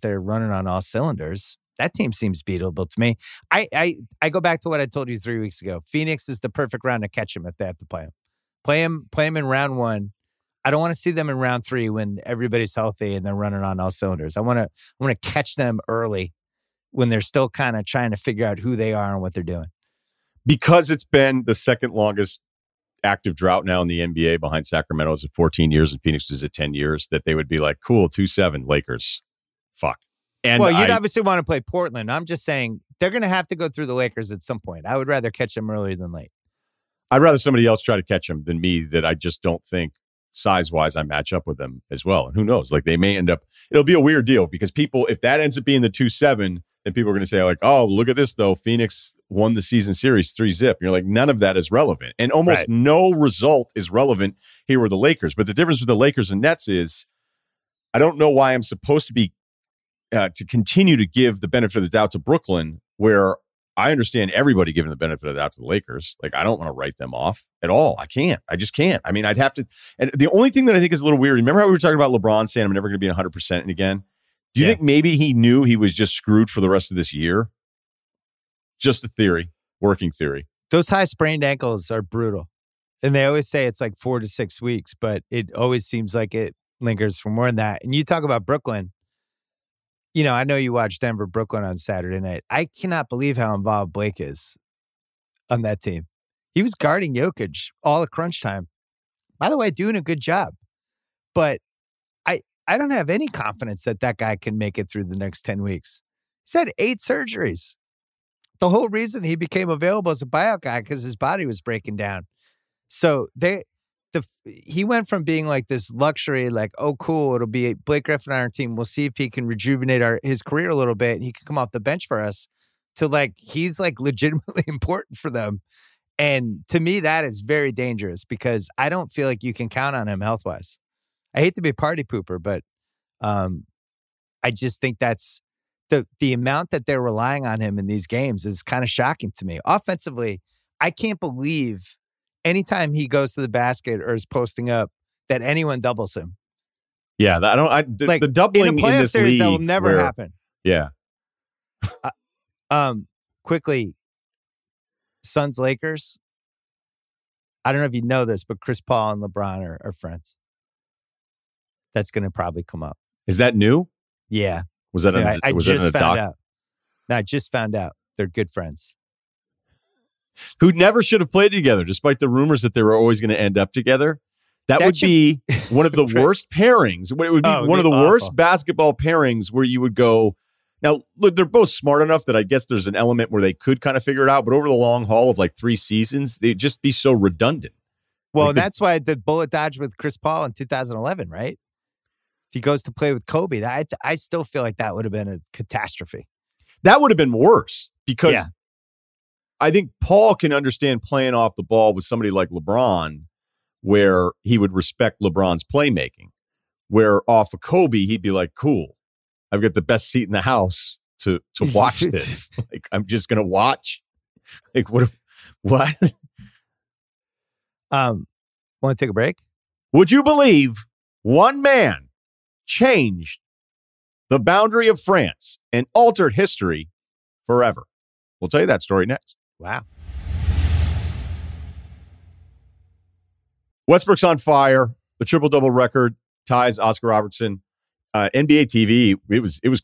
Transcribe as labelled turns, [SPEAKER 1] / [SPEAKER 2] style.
[SPEAKER 1] they're running on all cylinders. That team seems beatable to me. I, I I go back to what I told you three weeks ago. Phoenix is the perfect round to catch them if they have to play them. Play them, play them in round one. I don't want to see them in round three when everybody's healthy and they're running on all cylinders. I want to I want to catch them early when they're still kind of trying to figure out who they are and what they're doing.
[SPEAKER 2] Because it's been the second longest active drought now in the NBA behind Sacramento's at 14 years and Phoenix is at 10 years, that they would be like, cool, 2 7, Lakers. Fuck. And
[SPEAKER 1] well, you'd
[SPEAKER 2] I-
[SPEAKER 1] obviously want to play Portland. I'm just saying they're going to have to go through the Lakers at some point. I would rather catch them earlier than late.
[SPEAKER 2] I'd rather somebody else try to catch them than me that I just don't think size wise I match up with them as well. And who knows? Like they may end up, it'll be a weird deal because people, if that ends up being the 2 7, then people are going to say, like, oh, look at this though. Phoenix won the season series three zip. You're like, none of that is relevant. And almost
[SPEAKER 1] Right.
[SPEAKER 2] no result is relevant here with the Lakers. But the difference with the Lakers and Nets is I don't know why I'm supposed to be uh, to continue to give the benefit of the doubt to Brooklyn, where I understand everybody giving the benefit of the doubt to the Lakers. Like, I don't want to write them off at all. I can't. I just can't. I mean, I'd have to. And the only thing that I think is a little weird, remember how we were talking about LeBron saying, I'm never going to be 100% again? Do you
[SPEAKER 1] Yeah.
[SPEAKER 2] think maybe he knew he was just screwed for the rest of this year? Just a theory, working theory.
[SPEAKER 1] Those high sprained ankles are brutal. And they always say it's like four to six weeks, but it always seems like it lingers for more than that. And you talk about Brooklyn. You know, I know you watched Denver Brooklyn on Saturday night. I cannot believe how involved Blake is on that team. He was guarding Jokic all at crunch time. By the way, doing a good job. But I I don't have any confidence that that guy can make it through the next 10 weeks. He's had eight surgeries. The whole reason he became available as a buyout guy because his body was breaking down. So they the he went from being like this luxury, like, oh cool, it'll be Blake Griffin on our team. We'll see if he can rejuvenate our his career a little bit and he can come off the bench for us to like he's like legitimately important for them. And to me, that is very dangerous because I don't feel like you can count on him health wise. I hate to be a party pooper, but um, I just think that's the the amount that they're relying on him in these games is kind of shocking to me. Offensively, I can't believe anytime he goes to the basket or is posting up that anyone doubles him.
[SPEAKER 2] Yeah, that- I don't. I, the,
[SPEAKER 1] Like
[SPEAKER 2] the doubling
[SPEAKER 1] in a
[SPEAKER 2] doubling in,
[SPEAKER 1] playoff
[SPEAKER 2] this
[SPEAKER 1] series,
[SPEAKER 2] league
[SPEAKER 1] that will never
[SPEAKER 2] where-
[SPEAKER 1] happen.
[SPEAKER 2] Yeah,
[SPEAKER 1] Um, quickly, Suns Lakers. I don't know if you know this, but Chris Paul and LeBron are, are friends. That's going to probably come up.
[SPEAKER 2] is that new?
[SPEAKER 1] Yeah,
[SPEAKER 2] Was that?
[SPEAKER 1] I, I
[SPEAKER 2] was that
[SPEAKER 1] just
[SPEAKER 2] a
[SPEAKER 1] found
[SPEAKER 2] doc?
[SPEAKER 1] out. No, I just found out they're good friends.
[SPEAKER 2] Who never should have played together, despite the rumors that they were always going to end up together. That,
[SPEAKER 1] That
[SPEAKER 2] would
[SPEAKER 1] should-
[SPEAKER 2] be one of the worst pairings. It would be
[SPEAKER 1] Oh,
[SPEAKER 2] one of the worst basketball pairings where you would go. Now, look, they're both smart enough that I guess there's an element where they could kind of figure it out. But over the long haul of like three seasons, they'd just be so redundant.
[SPEAKER 1] Well,
[SPEAKER 2] Like the-
[SPEAKER 1] that's why the bullet dodge with Chris Paul in 2011, right? If he goes to play with Kobe, that, I, I still feel like that would have been a catastrophe.
[SPEAKER 2] That would have been worse because
[SPEAKER 1] Yeah.
[SPEAKER 2] I think Paul can understand playing off the ball with somebody like LeBron, where he would respect LeBron's playmaking. Where off of Kobe, he'd be like, "Cool, I've got the best seat in the house to to watch this. like, I'm just gonna watch. Like, what? What
[SPEAKER 1] Um, want to take a break?
[SPEAKER 2] would you believe? One man changed the boundary of France and altered history forever. We'll tell you that story next.
[SPEAKER 1] Wow.
[SPEAKER 2] Westbrook's on fire. The triple double record ties Oscar Robertson. Uh, NBA TV. It was it was